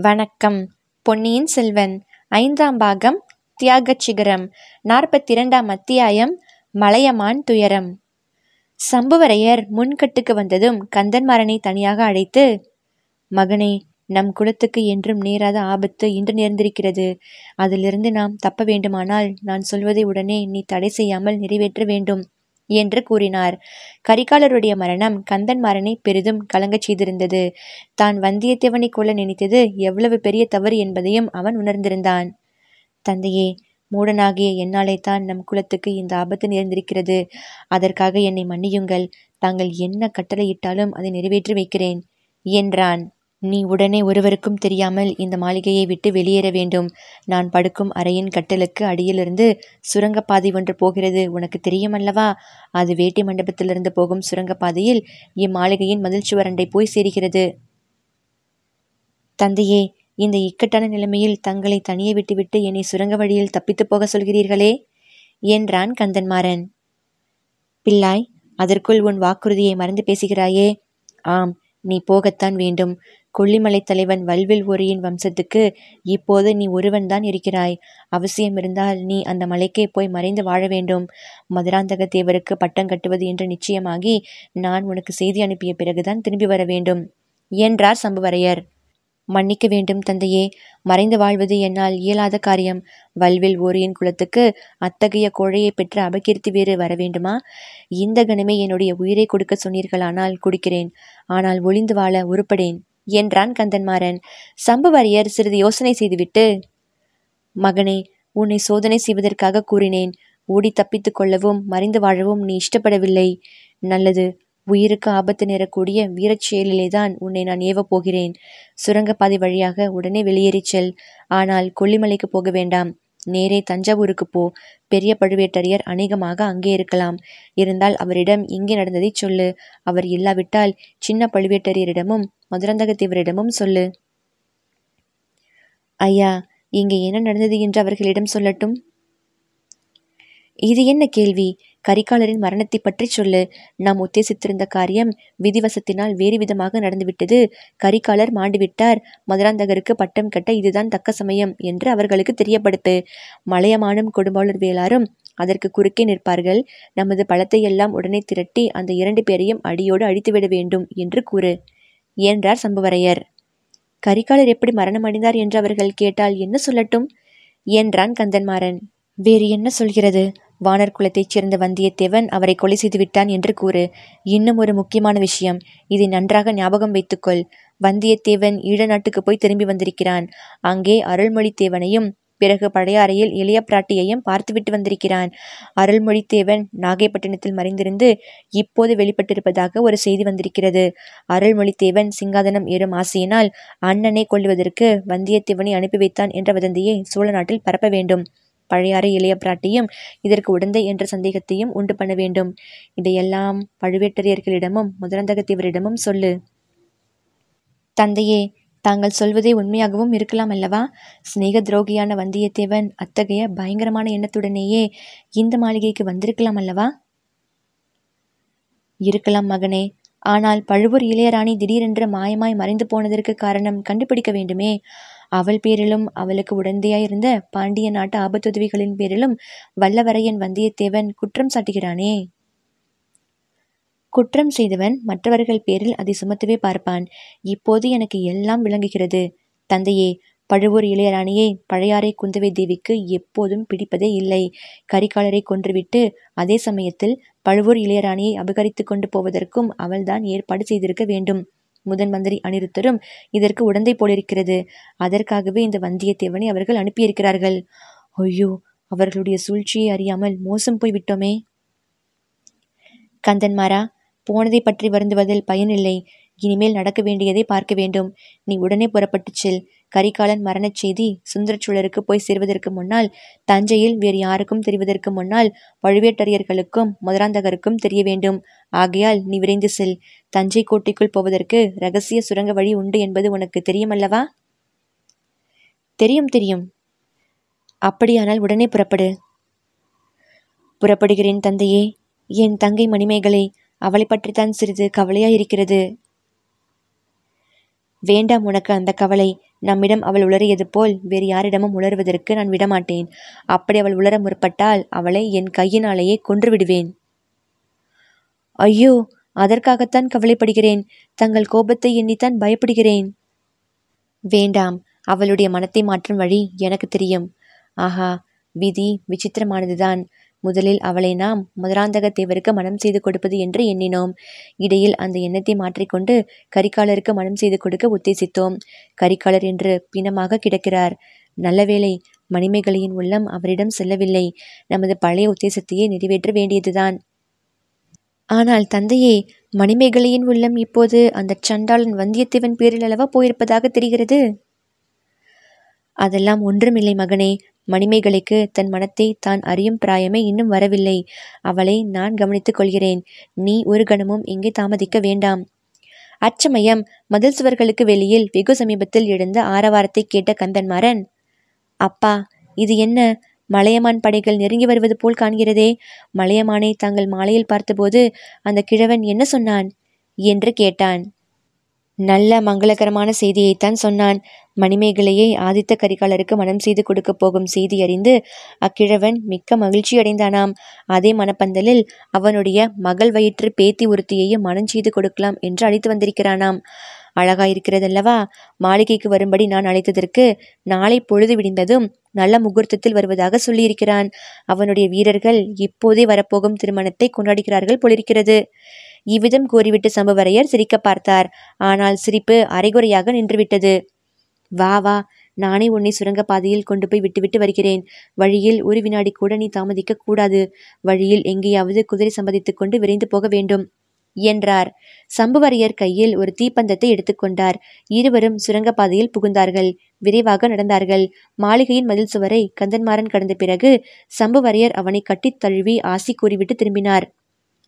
வணக்கம். பொன்னியின் செல்வன் ஐந்தாம் பாகம் தியாகச் சிகரம் நாற்பத்தி இரண்டாம் அத்தியாயம் மலையமான் துயரம். சம்புவரையர் முன்கட்டுக்கு வந்ததும் கந்தன்மாறனை தனியாக அழைத்து மகனே நம் குலத்துக்கு என்றும் நேராத ஆபத்து இன்று நேர்ந்திருக்கிறது. அதிலிருந்து நாம் தப்ப வேண்டுமானால் நான் சொல்வதை உடனே நீ தடை செய்யாமல் நிறைவேற்ற வேண்டும். என்று கூறினார். கரிகாலருடைய மரணம் கந்தன்மாறனை பெரிதும் கலங்கச் செய்திருந்தது. தான் வந்தியத்தேவனை கொள்ள நினைத்தது எவ்வளவு பெரிய தவறு என்பதையும் அவன் உணர்ந்திருந்தான். தந்தையே மூடனாகிய என்னாலே தான் நம் குலத்துக்கு இந்த ஆபத்து நேர்ந்திருக்கிறது. அதற்காக என்னை மன்னியுங்கள். தாங்கள் என்ன கட்டளையிட்டாலும் அதை நிறைவேற்றி வைக்கிறேன் என்றான். நீ உடனே ஒருவருக்கும் தெரியாமல் இந்த மாளிகையை விட்டு வெளியேற வேண்டும். நான் படுக்கும் அறையின் கட்டலுக்கு அடியிலிருந்து சுரங்கப்பாதை ஒன்று போகிறது. உனக்கு தெரியுமல்லவா? அது வேட்டி மண்டபத்திலிருந்து போகும் சுரங்கப்பாதையில் இம்மாளிகையின் மதில் சுவரண்டை போய் சேருகிறது. தந்தையே இந்த இக்கட்டான நிலைமையில் தங்களை தனியே விட்டுவிட்டு என்னை சுரங்க வழியில் தப்பித்து போக சொல்கிறீர்களே? என்றான் கந்தன்மாறன். பிள்ளாய் அதற்குள் உன் வாக்குறுதியை மறந்து பேசுகிறாயே? ஆம் நீ போகத்தான் வேண்டும். கொல்லிமலை தலைவன் வல்வில் ஒரியின் வம்சத்துக்கு இப்போது நீ ஒருவன்தான் இருக்கிறாய். அவசியம் இருந்தால் நீ அந்த மலைக்கே போய் மறைந்து வாழ வேண்டும். மதுராந்தக தேவருக்கு பட்டம் கட்டுவது என்று நிச்சயமாகி நான் உனக்கு செய்தி அனுப்பிய பிறகுதான் திரும்பி வர வேண்டும் என்றார் சம்புவரையர். மன்னிக்க வேண்டும் தந்தையே. மறைந்து வாழ்வது என்னால் இயலாத காரியம். வல்வில் ஓரியின் குலத்துக்கு அத்தகைய கோழையை பெற்ற அபகீர்த்தி வேறு வர வேண்டுமா? இந்த கணமே என்னுடைய உயிரை கொடுக்க சொன்னீர்களானால் கொடுக்கிறேன். ஆனால் ஒளிந்து வாழ உருப்படேன். என்றான் கந்தன்மாறன். சம்புவரையர் சிறிது யோசனை செய்துவிட்டு மகனே உன்னை சோதனை செய்வதற்காக கூறினேன். ஓடி தப்பித்துக் கொள்ளவும் மறைந்து வாழவும் நீ இஷ்டப்படவில்லை. நல்லது உயிருக்கு ஆபத்து நேரக்கூடிய வீரச் செயலிலேதான் உன்னை நான் ஏவப் போகிறேன். சுரங்கப்பாதை வழியாக உடனே வெளியேறிச் செல். ஆனால் கொல்லிமலைக்கு போக வேண்டாம். நேரே தஞ்சாவூருக்கு போ. பெரிய பழுவேட்டரையர் அநேகமாக அங்கே இருக்கலாம். இருந்தால் அவரிடம் இங்கே நடந்ததைச் சொல்லு. அவர் இல்லாவிட்டால் சின்ன பழுவேட்டரையரிடமும் மதுராந்தகத்தேவரிடமும் சொல்லு. ஐயா இங்கே என்ன நடந்தது என்று அவர்களிடம் சொல்லட்டும்? இது என்ன கேள்வி? கரிகாலரின் மரணத்தை பற்றி சொல்லு. நாம் உத்தேசித்திருந்த காரியம் விதிவசத்தினால் வேறு விதமாக நடந்துவிட்டது. கரிகாலர் மாண்டுவிட்டார். மதுராந்தகருக்கு பட்டம் கட்ட இதுதான் தக்க சமயம் என்று அவர்களுக்கு தெரியப்படுத்து. மலையமானும் கொடும்பாளூர் வேளாரும் அதற்கு குறுக்கே நிற்பார்கள். நமது பலத்தையெல்லாம் உடனே திரட்டி அந்த இரண்டு பேரையும் அடியோடு அழித்துவிட வேண்டும் என்று கூறு. என்றார் சம்புவரையர். கரிகாலர் எப்படி மரணம் அடைந்தார் என்று அவர்கள் கேட்டால் என்ன சொல்லட்டும்? என்றான் கந்தன்மாறன். வேறு என்ன சொல்கிறது? வானர் குலத்தைச் சேர்ந்த வந்தியத்தேவன் அவரை கொலை செய்துவிட்டான் என்று கூறு. இன்னும் ஒரு முக்கியமான விஷயம். இதை நன்றாக ஞாபகம் வைத்துக்கொள். வந்தியத்தேவன் ஈழ நாட்டுக்கு போய் திரும்பி வந்திருக்கிறான். அங்கே அருள்மொழித்தேவனையும் பிறகு பழையாறையில் இளைய பிராட்டியையும் பார்த்துவிட்டு வந்திருக்கிறான். அருள்மொழித்தேவன் நாகைப்பட்டினத்தில் மறைந்திருந்து இப்போது வெளிப்பட்டிருப்பதாக ஒரு செய்தி வந்திருக்கிறது. அருள்மொழித்தேவன் சிங்காதனம் ஏறும் ஆசையினால் அண்ணனை கொள்ளுவதற்கு வந்தியத்தேவனை அனுப்பி வைத்தான் என்ற வதந்தியை சோழ நாட்டில் பரப்ப வேண்டும். பழையாறை இளைய பிராட்டியும் இதற்கு உடந்தை என்ற சந்தேகத்தையும் உண்டு பண்ண வேண்டும். இதையெல்லாம் பழுவேட்டரையர்களிடமும் முதலந்தகத்தேவரிடமும் சொல்லு. தந்தையே தாங்கள் சொல்வதே உண்மையாகவும் இருக்கலாம் அல்லவா? சிநேக துரோகியான வந்தியத்தேவன் அத்தகைய பயங்கரமான எண்ணத்துடனேயே இந்த மாளிகைக்கு வந்திருக்கலாம் அல்லவா? இருக்கலாம் மகனே ஆனால் பழுவூர் இளையராணி திடீரென்று மாயமாய் மறைந்து போனதற்கு காரணம் கண்டுபிடிக்க வேண்டுமே. அவள் பேரிலும் அவளுக்கு உடந்தையாயிருந்த பாண்டிய நாட்டு ஆபத்துதவிகளின் பேரிலும் வல்லவரையன் வந்தியத்தேவன் குற்றம் சாட்டுகிறானே. குற்றம் செய்தவன் மற்றவர்கள் பேரில் அதை சுமத்தவே பார்ப்பான். இப்போது எனக்கு எல்லாம் விளங்குகிறது. தந்தையே பழுவூர் இளையராணியை பழையாறை குந்தவை தேவிக்கு எப்போதும் பிடிப்பதே இல்லை. கரிகாலரை கொன்றுவிட்டு அதே சமயத்தில் பழுவூர் இளையராணியை அபகரித்து கொண்டு போவதற்கும் அவள்தான் ஏற்பாடு செய்திருக்க வேண்டும். முதன் மந்திரி அனிருத்தரும் இதற்கு உடந்தை போலிருக்கிறது. அதற்காகவே இந்த வந்தியத்தேவனை அவர்கள் அனுப்பியிருக்கிறார்கள். ஐயோ அவர்களுடைய சூழ்ச்சியை அறியாமல் மோசம் போய் விட்டோமே கந்தன்மாரா போனதை பற்றி வருந்துவதில் பயனில்லை. இனிமேல் நடக்க வேண்டியதை பார்க்க வேண்டும். நீ உடனே புறப்பட்டுச் செல். கரிகாலன் மரணச் செய்தி சுந்தரச்சோழருக்கு போய் சேர்வதற்கு முன்னால் தஞ்சையில் வேறு யாருக்கும் தெரிவதற்கு முன்னால் பழுவேட்டரையர்களுக்கும் மதுராந்தகருக்கும் தெரிய வேண்டும். ஆகையால் நீ விரைந்து செல். தஞ்சை கோட்டைக்குள் போவதற்கு ரகசிய சுரங்க வழி உண்டு என்பது உனக்கு தெரியுமல்லவா? தெரியும் தெரியும். அப்படியானால் உடனே புறப்படு. புறப்படுகிறேன் தந்தையே. என் தங்கை மணிமேகலை அவளை பற்றித்தான் சிறிது கவலையாயிருக்கிறது. வேண்டாம் உனக்கு அந்த கவலை. நம்மிடம் அவள் உளறியது போல் வேறு யாரிடமும் உளறுவதற்கு நான் விடமாட்டேன். அப்படி அவள் உளர முற்பட்டால் அவளை என் கையினாலேயே கொன்று விடுவேன் ஐயோ அதற்காகத்தான் கவலைப்படுகிறேன். தங்கள் கோபத்தை எண்ணித்தான் பயப்படுகிறேன். வேண்டாம் அவளுடைய மனத்தை மாற்றும் வழி எனக்கு தெரியும். ஆஹா விதி விசித்திரமானதுதான். முதலில் அவளை நாம் மதுராந்தகத்தேவருக்கு மனம் செய்து கொடுப்பது என்று எண்ணினோம். இடையில் அந்த எண்ணத்தை மாற்றிக்கொண்டு கரிகாலருக்கு மனம் செய்து கொடுக்க உத்தேசித்தோம். கரிகாலர் என்று பிணமாக கிடக்கிறார். நல்லவேளை மணிமேகலையின் உள்ளம் அவரிடம் செல்லவில்லை. நமது பழைய உத்தேசத்தையே நிறைவேற்ற வேண்டியதுதான். ஆனால் தந்தையே மணிமேகலையின் உள்ளம் இப்போது அந்த சண்டாளன் வந்தியத்தேவன் பேரில் அளவா போயிருப்பதாக தெரிகிறது? அதெல்லாம் ஒன்றுமில்லை மகனே. மணிமேகலைக்கு தன் மனத்தை தான் அறியும் பிராயமே இன்னும் வரவில்லை. அவளை நான் கவனித்துக் கொள்கிறேன். நீ ஒரு கணமும் இங்கே தாமதிக்க வேண்டாம். அச்சமயம் மதில் சுவர்களுக்கு வெளியில் வெகு சமீபத்தில் எழுந்த ஆரவாரத்தை கேட்ட கந்தன்மாறன் அப்பா இது என்ன? மலையமான் படைகள் நெருங்கி வருவது போல் காண்கிறதே. மலையமானை தாங்கள் மாலையில் பார்த்தபோது அந்த கிழவன் என்ன சொன்னான்? என்று கேட்டான். நல்ல மங்களகரமான செய்தியைத்தான் சொன்னான். மணிமேகலையை ஆதித்த கரிகாலருக்கு மனம் செய்து கொடுக்கப் போகும் செய்தி அறிந்து அக்கிழவன் மிக்க மகிழ்ச்சி அடைந்தானாம். அதே மனப்பந்தலில் அவனுடைய மகள் வயிற்று பேத்தி ஒருத்தியையும் மனம் செய்து கொடுக்கலாம் என்று அழைத்து வந்திருக்கிறானாம். அழகாயிருக்கிறதல்லவா? மாளிகைக்கு வரும்படி நான் அழைத்ததற்கு நாளை பொழுது விடிந்ததும் நல்ல முகூர்த்தத்தில் வருவதாக சொல்லியிருக்கிறான். அவனுடைய வீரர்கள் இப்போதே வரப்போகும் திருமணத்தை கொண்டாடுகிறார்கள் போலிருக்கிறது. இவ்விதம் கூறிவிட்டு சம்புவரையர் சிரிக்க பார்த்தார். ஆனால் சிரிப்பு அரைகுறையாக நின்றுவிட்டது. வா வா நானே உன்னை சுரங்கப்பாதையில் கொண்டு போய் விட்டுவிட்டு வருகிறேன். வழியில் ஒரு வினாடி கூட நீ தாமதிக்க கூடாது. வழியில் எங்கேயாவது குதிரை சம்மதித்துக் கொண்டு விரைந்து போக வேண்டும் என்றார். சம்புவரையர் கையில் ஒரு தீப்பந்தத்தை எடுத்துக்கொண்டார் இருவரும் சுரங்கப்பாதையில் புகுந்தார்கள். விரைவாக நடந்தார்கள். மாளிகையின் மதில் சுவரை கந்தன்மாறன் கடந்த பிறகு சம்புவரையர் அவனை கட்டித் தழுவி ஆசி கூறிவிட்டு திரும்பினார்.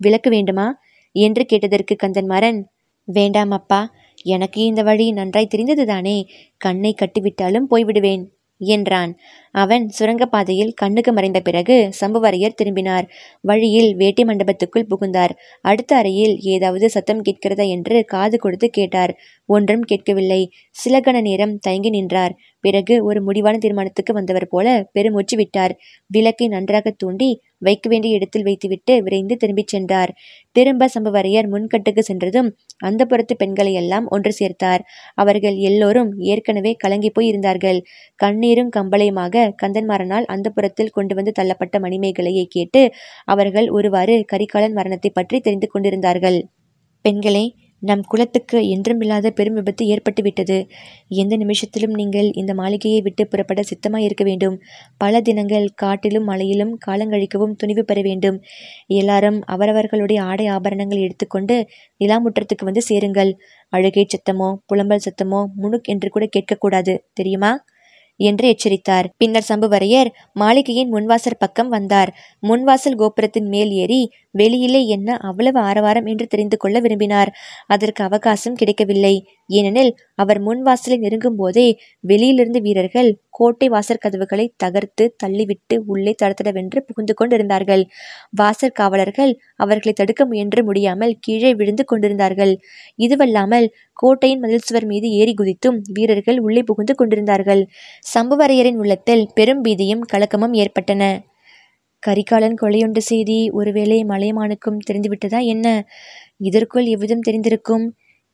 விளக்கு வேண்டுமா? என்று கேட்டதற்கு கந்தன்மாறன் வேண்டாம் அப்பா எனக்கு இந்த வழி நன்றாய் தெரிந்ததுதானே கண்ணை கட்டிவிட்டாலும் போய்விடுவேன் என்றான். அவன் சுரங்கப்பாதையில் கண்ணுக்கு மறைந்த பிறகு சம்புவரையர் திரும்பினார். வழியில் வேட்டி மண்டபத்துக்குள் புகுந்தார். அடுத்த அறையில் ஏதாவது சத்தம் கேட்கிறதா என்று காது கொடுத்து கேட்டார். ஒன்றும் கேட்கவில்லை. சில கண நேரம் தயங்கி நின்றார். பிறகு ஒரு முடிவான தீர்மானத்துக்கு வந்தவர் போல பெருமூச்சு விட்டார். விளக்கை நன்றாக தூண்டி வைக்க வேண்டிய இடத்தில் வைத்துவிட்டு விரைந்து திரும்பிச் சென்றார். திரும்ப சம்புவரையர் முன்கட்டுக்கு சென்றதும் அந்த புறத்து பெண்களை எல்லாம் ஒன்று சேர்த்தார். அவர்கள் எல்லோரும் ஏற்கனவே கலங்கி போய் இருந்தார்கள் கண்ணீரும் கம்பளையுமாக கந்தன்மாறனால் அந்த புறத்தில் கொண்டு வந்து தள்ளப்பட்ட மணிமேகலையை கேட்டு அவர்கள் ஒருவாறு கரிகாலன் மரணத்தை பற்றி தெரிந்து கொண்டிருந்தார்கள். பெண்களே நம் குலத்துக்கு என்றுமில்லாத பெரும் விபத்து ஏற்பட்டுவிட்டது எந்த நிமிஷத்திலும் நீங்கள் இந்த மாளிகையை விட்டு புறப்பட சித்தமாக இருக்க வேண்டும். பல தினங்கள் காட்டிலும் மலையிலும் காலங்கழிக்கவும் துணிவு பெற வேண்டும். எல்லாரும் அவரவர்களுடைய ஆடை ஆபரணங்கள் எடுத்துக்கொண்டு நிலாமுற்றத்துக்கு வந்து சேருங்கள். அழுகை சத்தமோ புலம்பல் சத்தமோ முணுக் என்று கூட கேட்கக்கூடாது. தெரியுமா? என்று எச்சரித்தார். பின்னர் சம்புவரையர் மாளிகையின் முன்வாசல் பக்கம் வந்தார். முன்வாசல் கோபுரத்தின் மேல் ஏறி வெளியிலே என்ன அவ்வளவு ஆரவாரம் என்று தெரிந்து கொள்ள விரும்பினார். அதற்கு அவகாசம் கிடைக்கவில்லை. ஏனெனில் அவர் முன்வாசலை நெருங்கும் போதே வெளியிலிருந்து வீரர்கள் கோட்டை வாசற் கதவுகளை தகர்த்து தள்ளிவிட்டு உள்ளே தடத்தடவென்று புகுந்து கொண்டிருந்தார்கள். வாசற் காவலர்கள் அவர்களை தடுக்க முயன்று முடியாமல் கீழே விழுந்து கொண்டிருந்தார்கள். இதுவல்லாமல் கோட்டையின் மதில் சுவர் மீது ஏறி குதித்தும் வீரர்கள் உள்ளே புகுந்து கொண்டிருந்தார்கள். சம்புவரையரின் உள்ளத்தில் பெரும் பீதியும் கலக்கமும் ஏற்பட்டன. கரிகாலன் கொலையுண்ட செய்தி ஒருவேளை மலையமானுக்கும் தெரிந்துவிட்டதா என்ன? இதற்குள் எவ்விதம் தெரிந்திருக்கும்?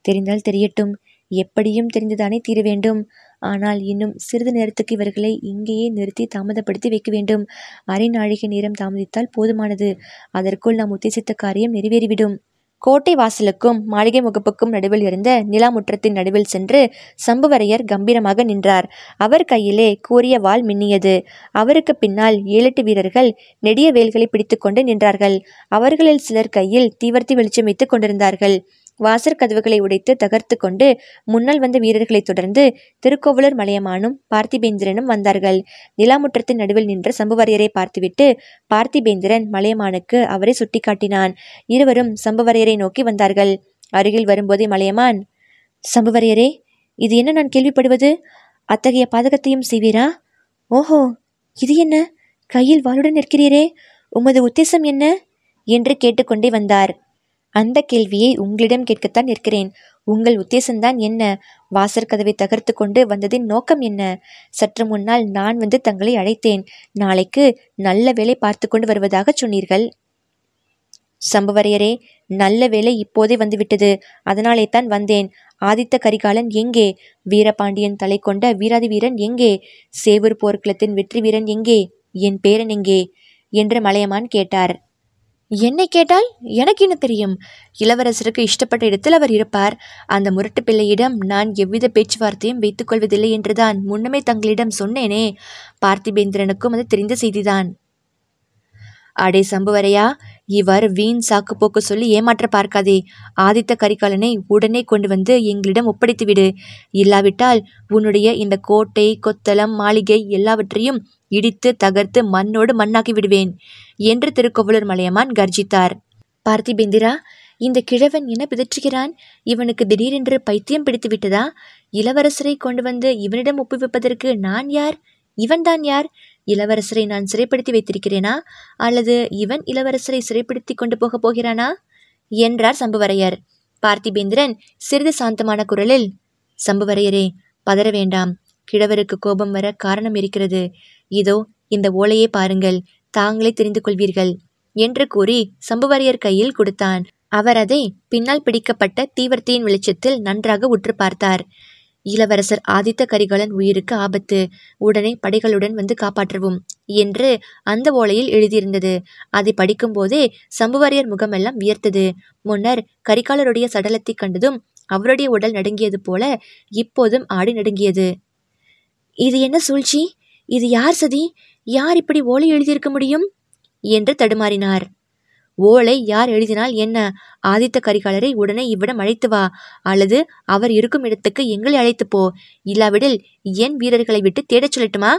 தெரிந்தால் தெரியட்டும். எப்படியும் தெரிந்துதானே தீர வேண்டும். ஆனால் இன்னும் சிறிது நேரத்துக்கு இவர்களை இங்கேயே நிறுத்தி தாமதப்படுத்தி வைக்க வேண்டும். அரை நாழிகை நேரம் தாமதித்தால் போதுமானது. அதற்குள் நாம் உத்தேசித்த காரியம் நிறைவேறிவிடும். கோட்டை வாசலுக்கும் மாளிகை முகப்புக்கும் நடுவில் இருந்த நிலாமுற்றத்தின் நடுவில் சென்று சம்புவரையர் கம்பீரமாக நின்றார். அவர் கையிலே கூறிய வாள் மின்னியது. அவருக்கு பின்னால் ஏழெட்டு வீரர்கள் நெடிய வேல்களை பிடித்துக்கொண்டு நின்றார்கள். அவர்களில் சிலர் கையில் தீவர்த்தி வெளிச்சம் வைத்துக் கொண்டிருந்தார்கள். வாசற் கதவுகளை உடைத்து தகர்த்து கொண்டு முன்னால் வந்த வீரர்களைத் தொடர்ந்து திருக்கோவலூர் மலையமானும் பார்த்திபேந்திரனும் வந்தார்கள். நிலாமுற்றத்தின் நடுவில் நின்ற சம்புவரையரை பார்த்துவிட்டு பார்த்திபேந்திரன் மலையமானுக்கு அவரை சுட்டிக்காட்டினான். இருவரும் சம்புவரையரை நோக்கி வந்தார்கள். அருகில் வரும்போதே மலையமான் சம்புவரையரே இது என்ன நான் கேள்விப்படுவது? அத்தகைய பாதகத்தையும் செய்வீரா? ஓஹோ இது என்ன? கையில் வாளுடன் நிற்கிறீரே உமது உத்தேசம் என்ன? என்று கேட்டுக்கொண்டே வந்தார். அந்த கேள்வியை உங்களிடம் கேட்கத்தான் இருக்கிறேன். உங்கள் உத்தேசம்தான் என்ன? வாசற் கதவை தகர்த்து கொண்டு வந்ததின் நோக்கம் என்ன? சற்று முன்னால் நான் வந்து தங்களை அழைத்தேன். நாளைக்கு நல்ல வேலை பார்த்து கொண்டு வருவதாக சொன்னீர்கள். சம்புவரையரே நல்ல வேலை இப்போதே வந்துவிட்டது. அதனாலே தான் வந்தேன். ஆதித்த கரிகாலன் எங்கே? வீரபாண்டியன் தலை கொண்ட வீராதி வீரன் எங்கே? சேவூர் போர்க்களத்தின் வெற்றி வீரன் எங்கே? என் பேரன் எங்கே? என்று மலையமான் கேட்டார். என்னை கேட்டால்? எனக்கு என்ன தெரியும்? இளவரசருக்கு இஷ்டப்பட்ட இடத்தில் அவர் இருப்பார். அந்த முரட்டு பிள்ளையிடம் நான் எவ்வித பேச்சுவார்த்தையும் வைத்துக்கொள்வதில்லை என்றுதான் முன்னமே தங்களிடம் சொன்னேனே. பார்த்திபேந்திரனுக்கும் அது தெரிந்த செய்திதான். அடே சம்புவரையா இவர் வீண் சாக்கு போக்கு சொல்லி ஏமாற்ற பார்க்காதே. ஆதித்த கரிகாலனை உடனே கொண்டு வந்து எங்களிடம் ஒப்படைத்து விடு இல்லாவிட்டால் உன்னுடைய இந்த கோட்டை கொத்தளம் மாளிகை எல்லாவற்றையும் இடித்து தகர்த்து மண்ணோடு மண்ணாக்கி விடுவேன் என்று திருக்கோவலூர் மலையமான் கர்ஜித்தார். பார்த்திபேந்திரா இந்த கிழவன் என்ன பிதற்றுகிறான்? இவனுக்கு திடீரென்று பைத்தியம் பிடித்து விட்டதா? இளவரசரை கொண்டு வந்து இவனிடம் ஒப்புவிப்பதற்கு நான் யார்? இவன்தான் யார்? இளவரசரை நான் சிறைப்படுத்தி வைத்திருக்கிறேனா? அல்லது இவன் இளவரசரை சிறைப்படுத்தி கொண்டு போகப் போகிறானா? என்றார் சம்புவரையர். பார்த்திபேந்திரன் சிறிது சாந்தமான குரலில் சம்புவரையரே பதற வேண்டாம். கிழவருக்கு கோபம் வர காரணம் இருக்கிறது. இதோ இந்த ஓலையை பாருங்கள் தாங்களே தெரிந்து கொள்வீர்கள் என்று கூறி சம்புவரையர் கையில் கொடுத்தான். அவர் அதை பின்னால் பிடிக்கப்பட்ட தீவர்த்தியின் வெளிச்சத்தில் நன்றாக உற்று பார்த்தார். இளவரசர் ஆதித்த கரிகாலன் உயிருக்கு ஆபத்து உடனே படைகளுடன் வந்து காப்பாற்றவும் என்று அந்த ஓலையில் எழுதியிருந்தது. அதை படிக்கும்போதே சம்புவரையர் முகமெல்லாம் வியர்த்தது. முன்னர் கரிகாலருடைய சடலத்தை கண்டதும் அவருடைய உடல் நடுங்கியது போல இப்போதும் ஆடி நடுங்கியது. இது என்ன சூழ்ச்சி? இது யார் சதி? யார் இப்படி ஓலை எழுதியிருக்க முடியும்? என்று தடுமாறினார். ஓலை யார் எழுதினால் என்ன? ஆதித்த கரிகாலரை உடனே இவ்விடம் அழைத்து வா அல்லது அவர் இருக்கும் இடத்துக்கு எங்களை அழைத்து போ. இல்லாவிடில் என் வீரர்களை விட்டு தேடச் சொல்லட்டுமா?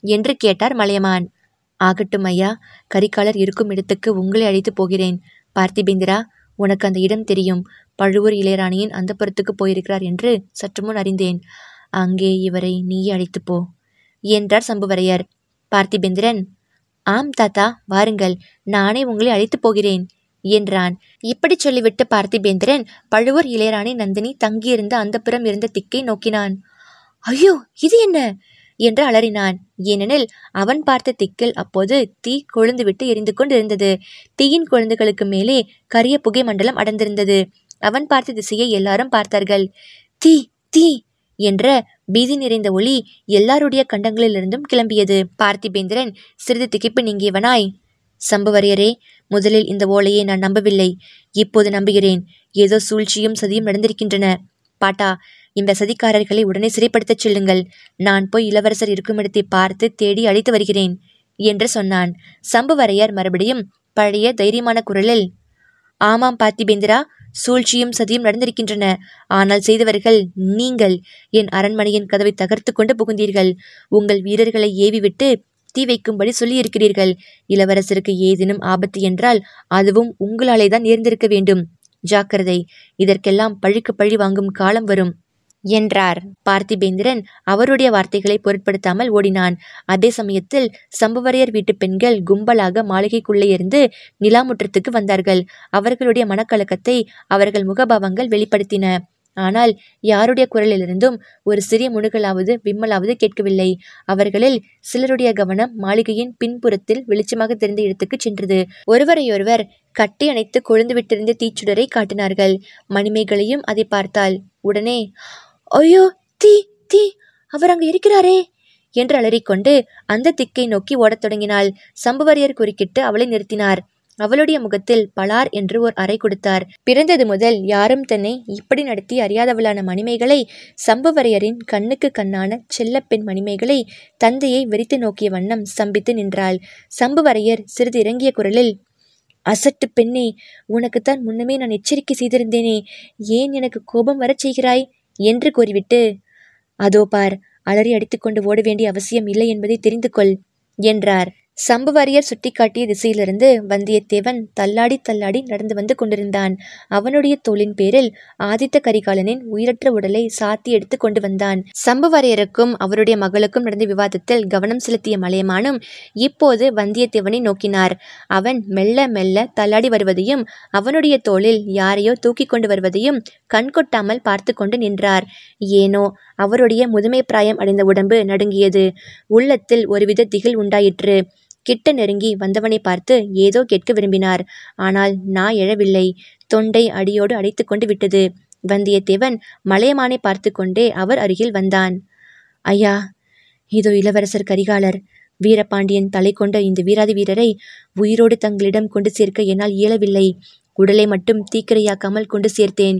என்று கேட்டார் மலையமான். ஆகட்டும் ஐயா கரிகாலர் இருக்கும் இடத்துக்கு உங்களை அழைத்து போகிறேன். பார்த்திபேந்திரா உனக்கு அந்த இடம் தெரியும். பழுவூர் இளையராணியின் அந்த புறத்துக்கு போயிருக்கிறார் என்று சற்று முன் அறிந்தேன். அங்கே இவரை நீயே அழைத்து போ. என்றார் சம்புவரையர். பார்த்திபேந்திரன் ஆம் தாத்தா வாருங்கள் நானே உங்களை அழைத்துப் போகிறேன் என்றான். இப்படி சொல்லிவிட்டு பார்த்திபேந்திரன் பழுவூர் இளையராணி நந்தினி தங்கியிருந்த அந்தப்புறம் இருந்த திக்கை நோக்கினான். ஐயோ இது என்ன? என்று அலறினான். ஏனெனில் அவன் பார்த்த திக்கில் அப்போது தீ கொழுந்துவிட்டு எரிந்து கொண்டிருந்தது. தீயின் கொழுந்துகளுக்கு மேலே கரிய புகை மண்டலம் அடர்ந்திருந்தது. அவன் பார்த்த திசையை எல்லாரும் பார்த்தார்கள். தீ தீ என்ற பீதி நிறைந்த ஒளி எல்லாருடைய கண்டங்களிலிருந்தும் கிளம்பியது. பார்த்திபேந்திரன் சிறிது திகைப்பு நீங்கியவனாய் சம்புவரையரே முதலில் இந்த ஓலையை நான் நம்பவில்லை. இப்போது நம்புகிறேன். ஏதோ சூழ்ச்சியும் சதியும் நடந்திருக்கின்றன. பாட்டா இந்த சதிக்காரர்களை உடனே சிறைப்படுத்தச் செல்லுங்கள். நான் போய் இளவரசர் இருக்கும் இடத்தை பார்த்து தேடி அழைத்து வருகிறேன் என்று சொன்னான். சம்புவரையர் மறுபடியும் பழைய தைரியமான குரலில் ஆமாம் பார்த்திபேந்திரா சூழ்ச்சியும் சதியும் நடந்திருக்கின்றன. ஆனால் செய்தவர்கள் நீங்கள். என் அரண்மனையின் கதவை தகர்த்து கொண்டு புகுந்தீர்கள். உங்கள் வீரர்களை ஏவிவிட்டு தீ வைக்கும்படி சொல்லியிருக்கிறீர்கள். இளவரசருக்கு ஏதேனும் ஆபத்து என்றால் அதுவும் உங்களாலே தான் நேர்ந்திருக்க வேண்டும். ஜாக்கிரதை. இதற்கெல்லாம் பழிக்கு பழி வாங்கும் காலம் வரும். என்றார். பார்த்திபேந்திரன் அவருடைய வார்த்தைகளை பொருட்படுத்தாமல் ஓடினான். அதே சமயத்தில் சம்புவரையர் வீட்டு பெண்கள் கும்பலாக மாளிகைக்குள்ளே இருந்து நிலாமுற்றத்துக்கு வந்தார்கள். அவர்களுடைய மனக்கலக்கத்தை அவர்கள் முகபாவங்கள் வெளிப்படுத்தின. ஆனால் யாருடைய குரலிலிருந்தும் ஒரு சிறிய முணுகலாவது விம்மலாவது கேட்கவில்லை. அவர்களில் சிலருடைய கவனம் மாளிகையின் பின்புறத்தில் வெளிச்சமாக தெரிந்த இடத்துக்கு சென்றது. ஒருவரையொருவர் கட்டி அணைத்து கொழுந்து விட்டிருந்த தீச்சுடரை காட்டினார்கள். மணிமேகலையும் அதை பார்த்தாள். உடனே ஐயோ தீ தீ அவர் அங்கு இருக்கிறாரே என்று அலறிக்கொண்டு அந்த திக்கை நோக்கி ஓடத் தொடங்கினாள். சம்புவரையர் குறுக்கிட்டு அவளை நிறுத்தினார். அவளுடைய முகத்தில் பலார் என்று ஓர் அறை கொடுத்தார். பிறந்தது முதல் யாரும் தன்னை இப்படி நடத்தி அறியாதவளான மணிமைகளை சம்புவரையரின் கண்ணுக்கு கண்ணான செல்லப்பெண் மணிமைகளை தந்தையை வெறித்து நோக்கிய வண்ணம் ஸ்தம்பித்து நின்றாள். சம்புவரையர் சிறிது இறங்கிய குரலில் அசட்டு பெண்ணே உனக்குத்தான் முன்னமே நான் எச்சரிக்கை செய்திருந்தேனே. ஏன் எனக்கு கோபம் வரச் செய்கிறாய்? என்று கூறிவிட்டு அதோ பார் அலறி அடித்துக்கொண்டு ஓட வேண்டிய அவசியம் இல்லை என்பதை தெரிந்து கொள் என்றார். சம்புவரையர் சுட்டிக்காட்டிய திசையிலிருந்து வந்தியத்தேவன் தள்ளாடி தள்ளாடி நடந்து வந்து கொண்டிருந்தான். அவனுடைய தோளின் பேரில் ஆதித்த கரிகாலனின் உயிரற்ற உடலை சாத்தி எடுத்து கொண்டு வந்தான். சம்புவரையருக்கும் அவருடைய மகளுக்கும் நடந்த விவாதத்தில் கவனம் செலுத்திய மலையமானும் இப்போது வந்தியத்தேவனை நோக்கினார். அவன் மெல்ல மெல்ல தள்ளாடி வருவதையும் அவனுடைய தோளில் யாரையோ தூக்கி கொண்டு வருவதையும் கண்கொட்டாமல் பார்த்து கொண்டு நின்றார். ஏனோ அவருடைய முதுமை பிராயம் அடைந்த உடம்பு நடுங்கியது. உள்ளத்தில் ஒருவித திகில் உண்டாயிற்று. கிட்ட நெருங்கி வந்தவனை பார்த்து ஏதோ கேட்க விரும்பினார். ஆனால் நா எழவில்லை. தொண்டை அடியோடு அடைத்து கொண்டு விட்டது. வந்தியத்தேவன் மலையமானை பார்த்து கொண்டே அவர் அருகில் வந்தான். ஐயா இதோ இளவரசர் கரிகாலர். வீரபாண்டியன் தலை கொண்ட இந்த வீராதி வீரரை உயிரோடு தங்களிடம் கொண்டு சேர்க்க என்னால் இயலவில்லை. உடலை மட்டும் தீக்கிரையாக்காமல் கொண்டு சேர்த்தேன்.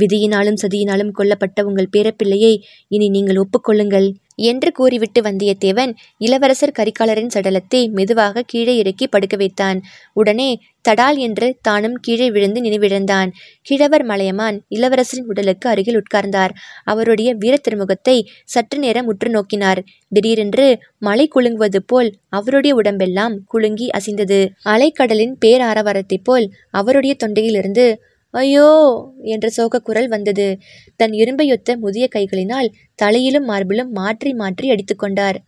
விதியினாலும் சதியினாலும் கொல்லப்பட்ட உங்கள் பேரப்பிள்ளையை இனி நீங்கள் ஒப்புக்கொள்ளுங்கள் என்று கூறிவிட்டு வந்தியத்தேவன் இளவரசர் கரிகாலரின் சடலத்தை மெதுவாக கீழே இறக்கி படுக்க வைத்தான். உடனே தடால் என்று தானும் கீழே விழுந்து நினைவிழந்தான். கிழவர் மலையமான் இளவரசரின் உடலுக்கு அருகில் உட்கார்ந்தார். அவருடைய வீரத்திருமுகத்தை சற்று நேரம் உற்று நோக்கினார். திடீரென்று மலை குலுங்குவது போல் அவருடைய உடம்பெல்லாம் குலுங்கி அசைந்தது. அலைக்கடலின் பேராரவாரத்தைப் போல் அவருடைய தொண்டையிலிருந்து ஐயோ! என்ற சோகக் குரல் வந்தது. தன் இரும்பையொத்த முதிய கைகளினால் தலையிலும் மார்பிலும் மாற்றி மாற்றி அடித்துக்கொண்டார்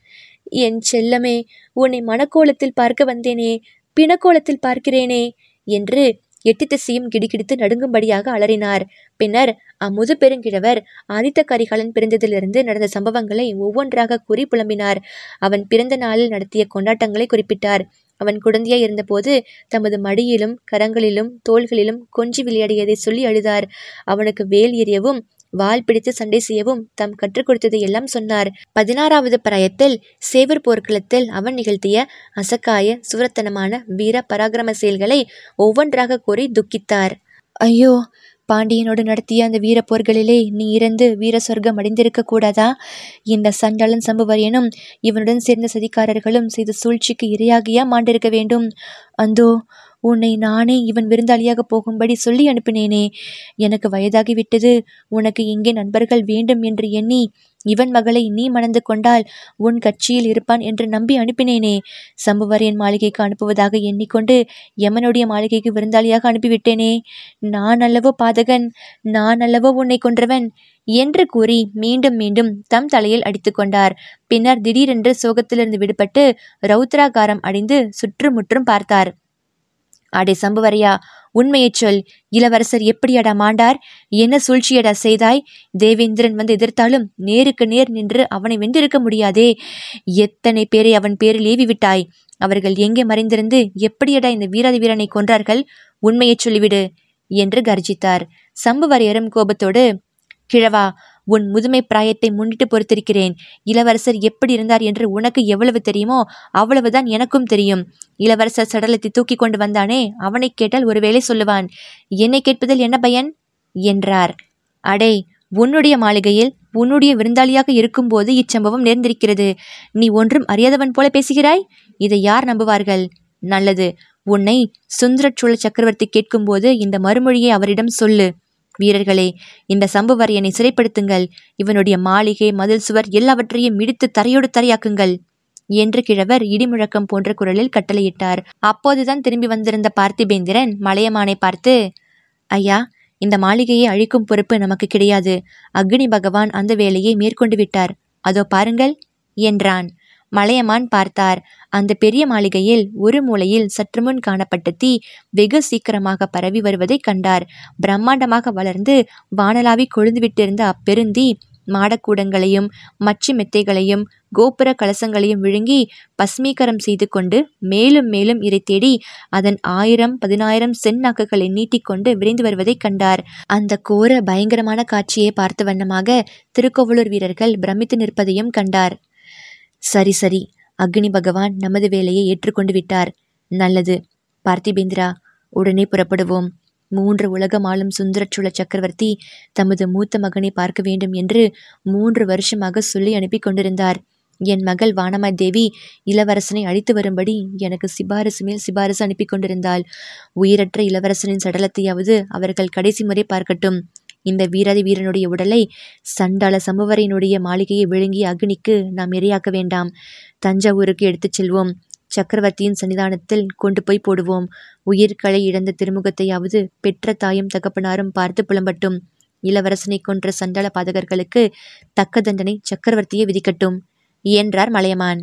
என் செல்லமே உன்னை மணக்கோலத்தில் பார்க்க வந்தேனே பிணக்கோலத்தில் பார்க்கிறேனே என்று எட்டு திசையும் கிடுகிடித்து நடுங்கும்படியாக அலறினார். பின்னர் அம்முது பெருங்கிழவர் ஆதித்த கரிகாலன் பிறந்ததிலிருந்து நடந்த சம்பவங்களை ஒவ்வொன்றாக கூறி புலம்பினார். அவன் பிறந்த நாளில் நடத்திய கொண்டாட்டங்களை குறிப்பிட்டார். அவன் குழந்தையாய் இருந்தபோது தமது மடியிலும் கரங்களிலும் தோள்களிலும் கொஞ்சி விளையாடியதை சொல்லி அழுதார். அவனுக்கு வேல் எறியவும் வாள் பிடித்து சண்டை செய்யவும் தாம் கற்றுக் கொடுத்ததை எல்லாம் சொன்னார். பதினாறாவது பிராயத்தில் சேவர் போர்க்களத்தில் அவன் நிகழ்த்திய அசக்காய சூரத்தனமான வீர பராக்கிரம செயல்களை ஒவ்வொன்றாக கூறி துக்கித்தார். ஐயோ பாண்டியனோடு நடத்திய அந்த வீர போர்களிலே நீ இறந்து வீர சொர்க்கம் அடைந்திருக்க கூடாதா? இந்த சண்டாளன் சம்புவரையனும் இவனுடன் சேர்ந்த சதிகாரர்களும் செய்த சூழ்ச்சிக்கு இரையாகியா மாண்டிருக்க வேண்டும்? அந்தோ உன்னை நானே இவன் விருந்தாளியாக போகும்படி சொல்லி அனுப்பினேனே. எனக்கு வயதாகிவிட்டது. உனக்கு இங்கே நண்பர்கள் வேண்டும் என்று எண்ணி இவன் மகளை நீ மணந்து கொண்டால் உன் கட்சியில் இருப்பான் என்று நம்பி அனுப்பினேனே. சம்புவரையன் மாளிகைக்கு அனுப்புவதாக எண்ணிக்கொண்டு யமனுடைய மாளிகைக்கு விருந்தாளியாக அனுப்பிவிட்டேனே. நான் அல்லவோ பாதகன் நான் அல்லவோ உன்னை கொன்றவன் என்று கூறி மீண்டும் மீண்டும் தம் தலையில் அடித்து கொண்டார். பின்னர் திடீரென்று சோகத்திலிருந்து விடுபட்டு ரௌத்ராகாரம் அடைந்து சுற்றுமுற்றும் பார்த்தார். அடே சம்புவரையா உண்மையைச் சொல். இளவரசர் எப்படியடா மாண்டார்? என்ன சூழ்ச்சியடா செய்தாய்? தேவேந்திரன் வந்து எதிர்த்தாலும் நேருக்கு நேர் நின்று அவனை வென்றிருக்க முடியாதே. எத்தனை பேரை அவன் பேரில் ஏவி விட்டாய்? அவர்கள் எங்கே மறைந்திருந்து எப்படியடா இந்த வீராதி வீரனை கொன்றார்கள்? உண்மையைச் சொல்லிவிடு என்று கர்ஜித்தார். சம்புவரையரும் கோபத்தோடு கிழவா உன் முதுமை பிராயத்தை முன்னிட்டு பொறுத்திருக்கிறேன். இளவரசர் எப்படி இருந்தார் என்று உனக்கு எவ்வளவு தெரியுமோ அவ்வளவுதான் எனக்கும் தெரியும். இளவரசர் சடலத்தை தூக்கி கொண்டு வந்தானே அவனை கேட்டால் ஒருவேளை சொல்லுவான். என்னை கேட்பதில் என்ன பயன்? என்றார். அடே உன்னுடைய மாளிகையில் உன்னுடைய விருந்தாளியாக இருக்கும்போது இச்சம்பவம் நேர்ந்திருக்கிறது. நீ ஒன்றும் அறியாதவன் போல பேசுகிறாய்? இதை யார் நம்புவார்கள்? நல்லது. உன்னை சுந்தரச்சோழ சக்கரவர்த்தி கேட்கும்போது இந்த மறுமொழியை அவரிடம் சொல்லு. வீரர்களே இந்த சம்புவரையனை சிறைப்படுத்துங்கள். இவனுடைய மாளிகை மதில் சுவர் எல்லாவற்றையும் இடித்து தரையோடு தரையாக்குங்கள் என்று கிழவர் இடிமுழக்கம் போன்ற குரலில் கட்டளையிட்டார். அப்போதுதான் திரும்பி வந்திருந்த பார்த்திபேந்திரன் மலையமானை பார்த்து ஐயா இந்த மாளிகையை அழிக்கும் பொறுப்பு நமக்கு கிடையாது. அக்னி பகவான் அந்த வேலையை மேற்கொண்டு விட்டார். அதோ பாருங்கள் என்றான். மலையமான் பார்த்தார். அந்த பெரிய மாளிகையில் ஒரு மூலையில் சற்று முன் காணப்பட்ட தீ வெகு சீக்கிரமாக பரவி வருவதை கண்டார். பிரம்மாண்டமாக வளர்ந்து வானலாவி கொழுந்துவிட்டிருந்த அப்பெருந்தீ மாடக்கூடங்களையும் மச்சி மெத்தைகளையும் கோபுர கலசங்களையும் விழுங்கி பஸ்மீகரம் செய்து கொண்டு மேலும் மேலும் இறை தேடி அதன் ஆயிரம் பதினாயிரம் செந்நாக்குகளை நீட்டிக்கொண்டு விரைந்து வருவதை கண்டார். அந்த கோர பயங்கரமான காட்சியை பார்த்த வண்ணமாக திருக்கோவலூர் வீரர்கள் பிரமித்து நிற்பதையும் கண்டார். சரி சரி. அக்னி பகவான் நமது வேலையை ஏற்றுக்கொண்டு விட்டார். நல்லது. பார்த்திபேந்திரா உடனே புறப்படுவோம். மூன்று உலகம் ஆளும் சுந்தரச்சுள சக்கரவர்த்தி தமது மூத்த மகனை பார்க்க வேண்டும் என்று மூன்று வருஷமாக சொல்லி அனுப்பி கொண்டிருந்தார். என் மகள் வானமா தேவி இளவரசனை அழித்து வரும்படி எனக்கு சிபாரிசு மேல் சிபாரிசு அனுப்பி கொண்டிருந்தாள். உயிரற்ற இளவரசனின் சடலத்தையாவது அவர்கள் கடைசி முறை பார்க்கட்டும். இந்த வீராதி வீரனுடைய உடலை சண்டாள சம்புவரையினுடைய மாளிகையை விழுங்கிய அக்னிக்கு நாம் இரையாக்க வேண்டாம். தஞ்சாவூருக்கு எடுத்துச் செல்வோம். சக்கரவர்த்தியின் சன்னிதானத்தில் கொண்டு போய் போடுவோம். உயிர்களை இழந்த திருமுகத்தையாவது பெற்ற தாயும் தகப்பனாரும் பார்த்து புலம்பட்டும். இளவரசனை கொன்ற சண்டாள பாதகர்களுக்கு தக்க தண்டனை சக்கரவர்த்தியை விதிக்கட்டும். என்றார் மலையமான்.